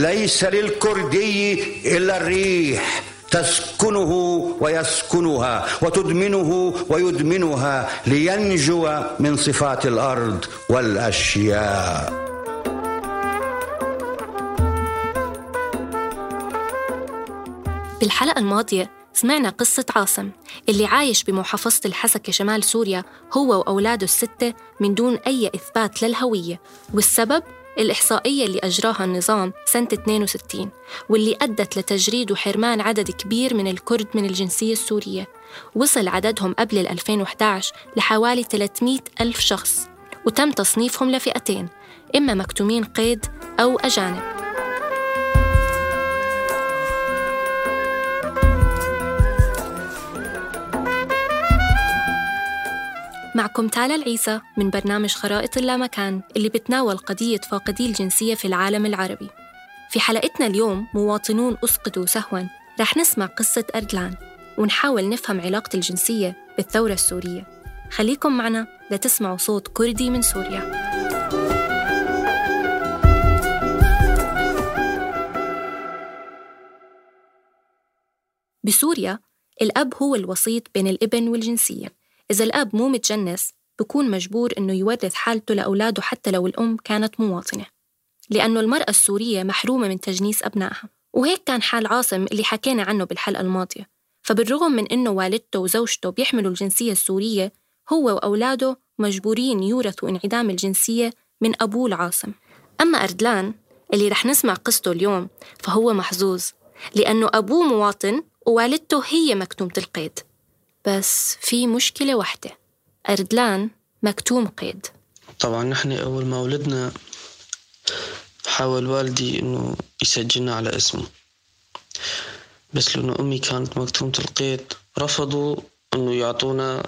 ليس للكردي إلا الريح تسكنه ويسكنها وتدمنه ويدمنها لينجو من صفات الأرض والأشياء. بالحلقة الماضية سمعنا قصة عاصم اللي عايش بمحافظة الحسكة شمال سوريا هو وأولاده الستة من دون أي إثبات للهوية والسبب؟ الإحصائية اللي أجراها النظام سنة 62 واللي أدت لتجريد وحرمان عدد كبير من الكرد من الجنسية السورية. وصل عددهم قبل 2011 لحوالي 300 ألف شخص وتم تصنيفهم لفئتين إما مكتومين قيد أو أجانب. معكم تالا العيسى من برنامج خرائط اللامكان اللي بتناول قضية فاقدي الجنسية في العالم العربي. في حلقتنا اليوم مواطنون أسقطوا سهوا. رح نسمع قصة أردلان ونحاول نفهم علاقة الجنسية بالثورة السورية. خليكم معنا لتسمعوا صوت كردي من سوريا. بسوريا الأب هو الوسيط بين الإبن والجنسية. إذا الأب مو متجنس بكون مجبور إنه يورث حالته لأولاده حتى لو الأم كانت مواطنة لأنه المرأة السورية محرومة من تجنيس أبنائها. وهيك كان حال عاصم اللي حكينا عنه بالحلقة الماضية. فبالرغم من إنه والدته وزوجته بيحملوا الجنسية السورية هو وأولاده مجبورين يورثوا انعدام الجنسية من أبوه العاصم. أما أردلان اللي رح نسمع قصته اليوم فهو محظوظ لأنه أبوه مواطن ووالدته هي مكتومة القيد. بس في مشكلة واحدة أردلان مكتوم قيد. طبعا نحن أول ما ولدنا حاول والدي إنه يسجلنا على اسمه. بس لأنه أمي كانت مكتومة القيد رفضوا إنه يعطونا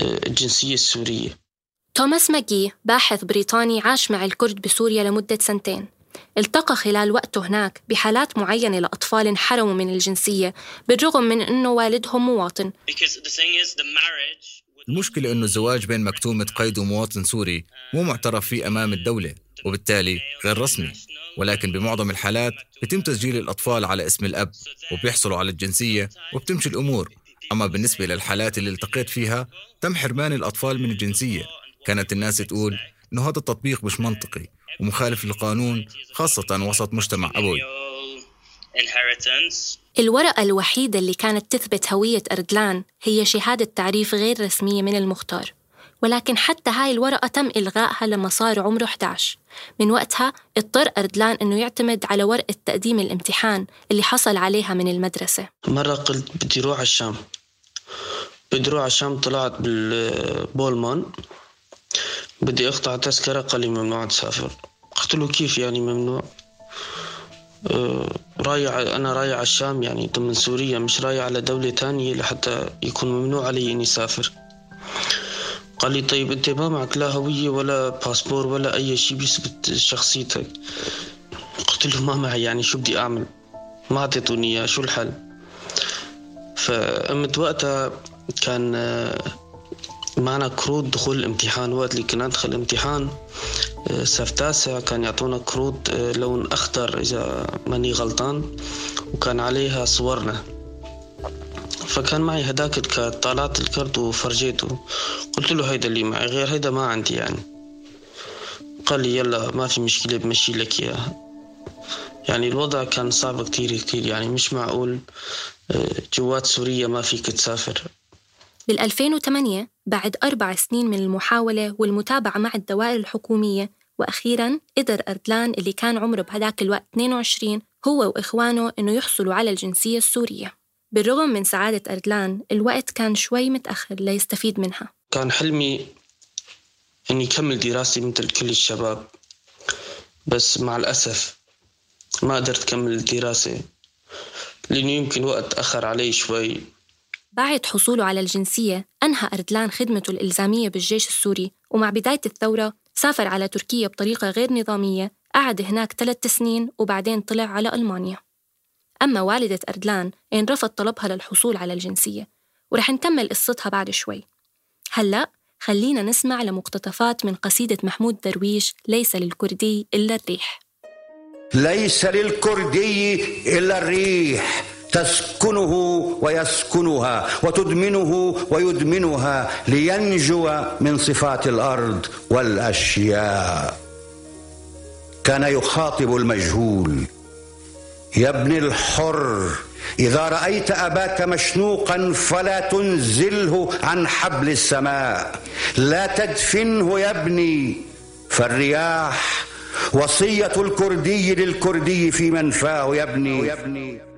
آه، الجنسية السورية. توماس ماجي باحث بريطاني عاش مع الكرد بسوريا لمدة سنتين. التقى خلال وقته هناك بحالات معينة لأطفال انحرموا من الجنسية بالرغم من أنه والدهم مواطن. المشكلة أنه الزواج بين مكتومة قيد ومواطن سوري مو معترف فيه أمام الدولة وبالتالي غير رسمي. ولكن بمعظم الحالات بتم تسجيل الأطفال على اسم الأب وبيحصلوا على الجنسية وبتمشي الأمور. أما بالنسبة للحالات اللي التقيت فيها تم حرمان الأطفال من الجنسية. كانت الناس تقول إنه هذا التطبيق مش منطقي. ومخالف للقانون خاصة وسط مجتمع أبوي. الورقة الوحيدة اللي كانت تثبت هوية أردلان هي شهادة تعريف غير رسمية من المختار. ولكن حتى هاي الورقة تم إلغائها لما صار عمره 11 من وقتها اضطر أردلان أنه يعتمد على ورقة تقديم الامتحان اللي حصل عليها من المدرسة. مرة قلت بدي روح الشام. بدي روح الشام طلعت بالبولمان بدي أقطع تذكرة قال لي ممنوع تسافر. قلت له كيف يعني ممنوع؟ آه رايح أنا رايح على الشام يعني ضمن سوريا مش رايح على دولة تانية لحتى يكون ممنوع علي إني سافر. قال لي طيب أنت ما معك لا هوية ولا باسبور ولا أي شيء بيثبت شخصيتك. قلت له ما معي يعني شو بدي أعمل؟ ما أعطيتوني إياه شو الحل؟ فقمت وقتها كان آه، معنا كروت دخول الامتحان وقت اللي كنا ندخل الامتحان آه، صف تاسع كان يعطونا كروت آه، لون أخضر إذا ماني غلطان وكان عليها صورنا. فكان معي هداك الكارت طالعت الكارت وفرجيته. قلت له هيدا اللي معي غير هيدا ما عندي يعني. قال لي يلا ما في مشكلة بمشي لك إياها. يعني الوضع كان صعب كتير كتير يعني مش معقول جوات سوريا ما فيك تسافر. بال 2008 بعد أربع سنين من المحاولة والمتابعة مع الدوائر الحكومية وأخيراً قدر أردلان اللي كان عمره بهداك الوقت 22 هو وإخوانه إنه يحصلوا على الجنسية السورية. بالرغم من سعادة أردلان الوقت كان شوي متأخر ليستفيد منها. كان حلمي إني أكمل دراستي مثل كل الشباب بس مع الأسف ما قدرت أكمل الدراسة لأنه يمكن وقت أخر علي شوي. بعد حصوله على الجنسية أنهى أردلان خدمته الإلزامية بالجيش السوري ومع بداية الثورة سافر على تركيا بطريقة غير نظامية قعد هناك ثلاث سنين وبعدين طلع على ألمانيا. أما والدة أردلان إن رفض طلبها للحصول على الجنسية ورح نكمل قصتها بعد شوي. هلأ خلينا نسمع لمقتطفات من قصيدة محمود درويش ليس للكردي إلا الريح. ليس للكردي إلا الريح. تسكنه ويسكنها وتدمنه ويدمنها لينجو من صفات الأرض والأشياء. كان يخاطب المجهول. يا ابن الحر إذا رأيت أباك مشنوقا فلا تنزله عن حبل السماء. لا تدفنه يا ابني. فالرياح وصية الكردي للكردي في منفاه يا ابني, يا ابني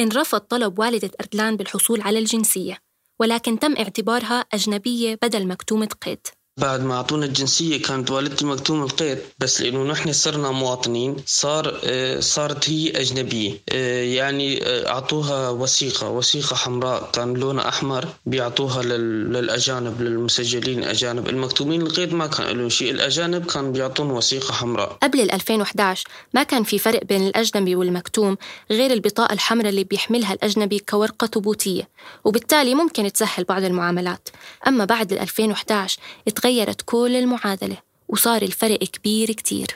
إن رفض طلب والدة أردلان بالحصول على الجنسية ولكن تم اعتبارها أجنبية بدل مكتومة قيد. بعد ما أعطونا الجنسية كانت والدتي مكتوم القيد بس لأنه نحن صرنا مواطنين صار آه، صارت هي أجنبية. آه، يعني آه، أعطوها وثيقة وثيقة حمراء. كان لونها أحمر بيعطوها للأجانب للمسجلين الاجانب المكتومين القيد ما كان لهم شيء الأجانب كان بيعطون وثيقة حمراء. قبل ال 2011 ما كان في فرق بين الأجنبي والمكتوم غير البطاقة الحمراء اللي بيحملها الأجنبي كورقة ثبوتية وبالتالي ممكن تسهل بعض المعاملات. أما بعد ال 2011 تغيرت كل المعادلة وصار الفرق كبير كتير.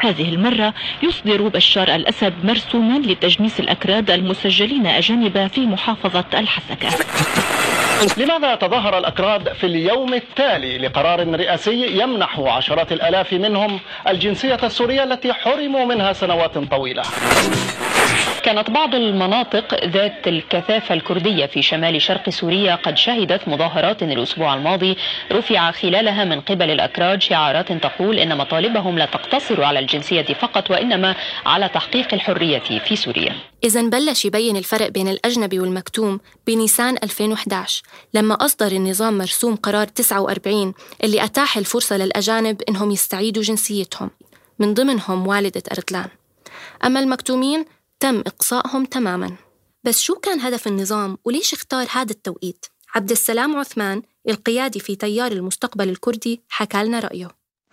هذه المرة يصدر بشار الأسد مرسوما لتجنيس الأكراد المسجلين أجانب في محافظة الحسكة. لماذا تظاهر الأكراد في اليوم التالي لقرار رئاسي يمنح عشرات الآلاف منهم الجنسية السورية التي حرموا منها سنوات طويلة؟ كانت بعض المناطق ذات الكثافة الكردية في شمال شرق سوريا قد شهدت مظاهرات الأسبوع الماضي رفع خلالها من قبل الأكراد شعارات تقول إن مطالبهم لا تقتصر على الجنسية فقط وإنما على تحقيق الحرية في سوريا. إذا بلش يبين الفرق بين الأجنبي والمكتوم بنيسان 2011 لما أصدر النظام مرسوم قرار 49 اللي أتاح الفرصة للأجانب إنهم يستعيدوا جنسيتهم من ضمنهم والدة أردلان أما المكتومين تم إقصائهم تماما. بس شو كان هدف النظام وليش اختار هذا التوقيت؟ عبد السلام عثمان القيادي في تيار المستقبل الكردي حكى لنا رأيه.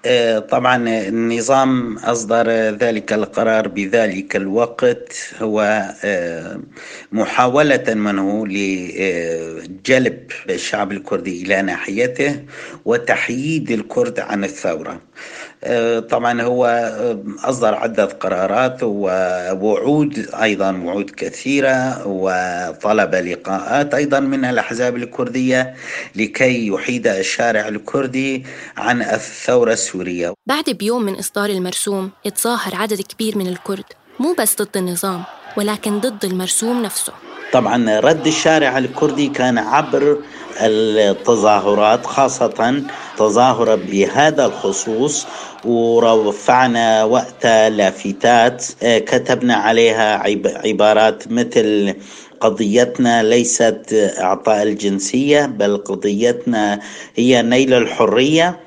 آه، طبعا النظام أصدر ذلك القرار بذلك الوقت. هو آه، محاولة منه لجلب الشعب الكردي إلى ناحيته وتحييد الكرد عن الثورة. طبعا هو آه، أصدر عدة قرارات ووعود أيضا وعود كثيرة وطلب لقاءات أيضا من الأحزاب الكردية لكي يحيد الشارع الكردي عن الثورة السورية. بعد بيوم من إصدار المرسوم يتظاهر عدد كبير من الكرد مو بس ضد النظام ولكن ضد المرسوم نفسه. طبعا رد الشارع الكردي كان عبر التظاهرات خاصة تظاهرة بهذا الخصوص ورفعنا وقتها لافتات. كتبنا عليها عبارات مثل قضيتنا ليست إعطاء الجنسية بل قضيتنا هي نيل الحرية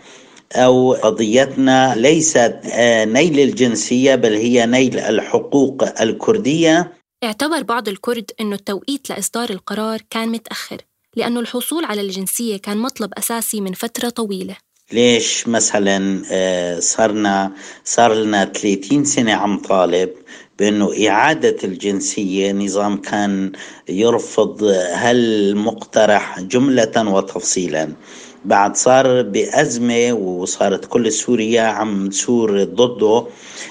أو قضيتنا ليست آه، نيل الجنسية بل هي نيل الحقوق الكردية. اعتبر بعض الكرد إنه التوقيت لإصدار القرار كان متأخر لأنه الحصول على الجنسية كان مطلب أساسي من فترة طويلة. ليش مثلا آه، صرنا صار لنا 30 سنة عم طالب بأنه إعادة الجنسية نظام كان يرفض هالمقترح جملة وتفصيلا. بعد صار بأزمة وصارت كل سوريا عم تسور ضده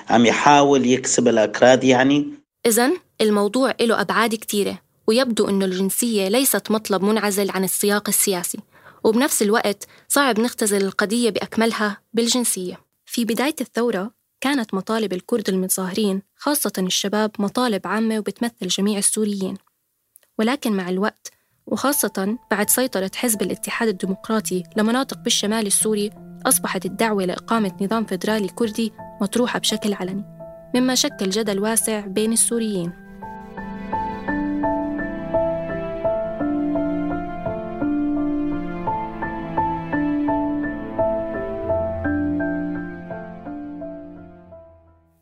عم يحاول يكسب الأكراد يعني. إذا الموضوع له أبعاد كتيرة ويبدو أن الجنسية ليست مطلب منعزل عن السياق السياسي. وبنفس الوقت صعب نختزل القضية بأكملها بالجنسية. في بداية الثورة كانت مطالب الكرد المتظاهرين خاصة الشباب مطالب عامة وبتمثل جميع السوريين. ولكن مع الوقت وخاصة بعد سيطرة حزب الاتحاد الديمقراطي لمناطق بالشمال السوري أصبحت الدعوة لإقامة نظام فيدرالي كردي مطروحة بشكل علني مما شكل جدل واسع بين السوريين.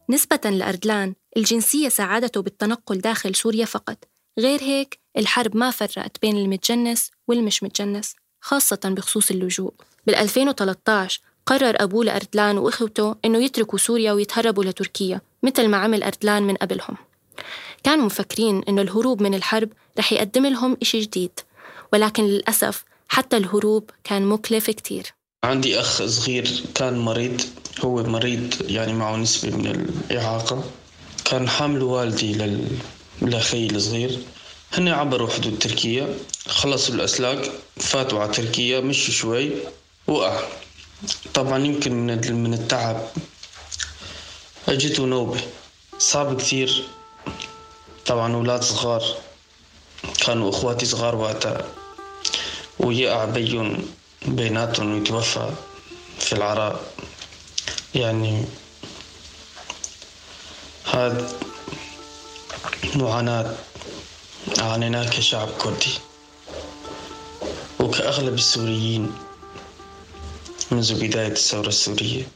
نسبة لأردلان الجنسية ساعدته بالتنقل داخل سوريا فقط. غير هيك الحرب ما فرقت بين المتجنس والمش متجنس خاصة بخصوص اللجوء. بال 2013 قرر أبوه لأردلان وإخوته إنه يتركوا سوريا ويتهربوا لتركيا مثل ما عمل أردلان من قبلهم. كانوا مفكرين إنه الهروب من الحرب رح يقدم لهم إشي جديد ولكن للأسف حتى الهروب كان مكلف كتير. عندي أخ صغير كان مريض هو مريض يعني معه نسبة من الإعاقة. كان حامل والدي لل... لأخي الصغير. هن عبروا حدود تركيا خلصوا الأسلاك فاتوا على تركيا مشوا شوي وقع. طبعا يمكن من من التعب. أجته نوبة. صعب كثير. طبعا أولاد صغار. كانوا إخواتي صغار وقتها. ويقع بيهم بيناتهم ويتوفى في العراء. يعني هذا معاناة عانيناه كشعب كردي وكأغلب السوريين منذ بداية الثورة السورية.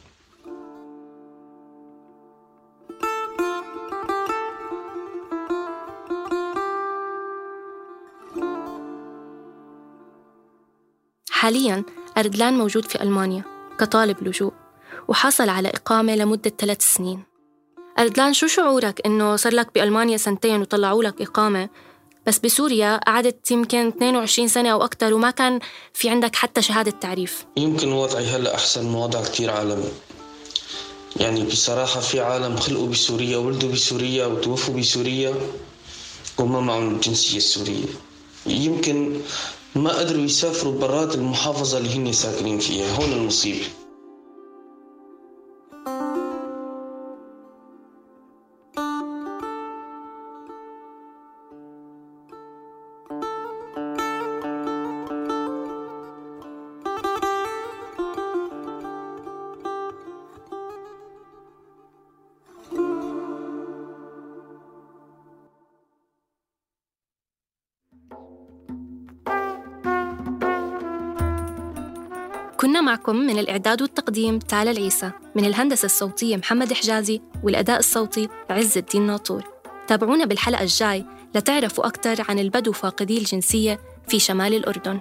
حالياً أردلان موجود في ألمانيا كطالب لجوء وحصل على إقامة لمدة ثلاث سنين. أردلان شو شعورك إنه صار لك بألمانيا سنتين وطلعوا لك إقامة؟ بس بسوريا قعدت يمكن 22 سنة أو أكثر وما كان في عندك حتى شهادة تعريف. يمكن وضعي هلأ أحسن من وضع كثير عالم يعني بصراحة في عالم خلقوا بسوريا ولدوا بسوريا وتوفوا بسوريا وما معهم الجنسية السورية. يمكن ما قدروا يسافروا برات المحافظة اللي هن ساكنين فيها هون المصيبة. معكم من الإعداد والتقديم تالا العيسى من الهندسة الصوتية محمد حجازي والأداء الصوتي عز الدين ناطور. تابعونا بالحلقة الجاي لتعرفوا أكثر عن البدو فاقدي الجنسية في شمال الأردن.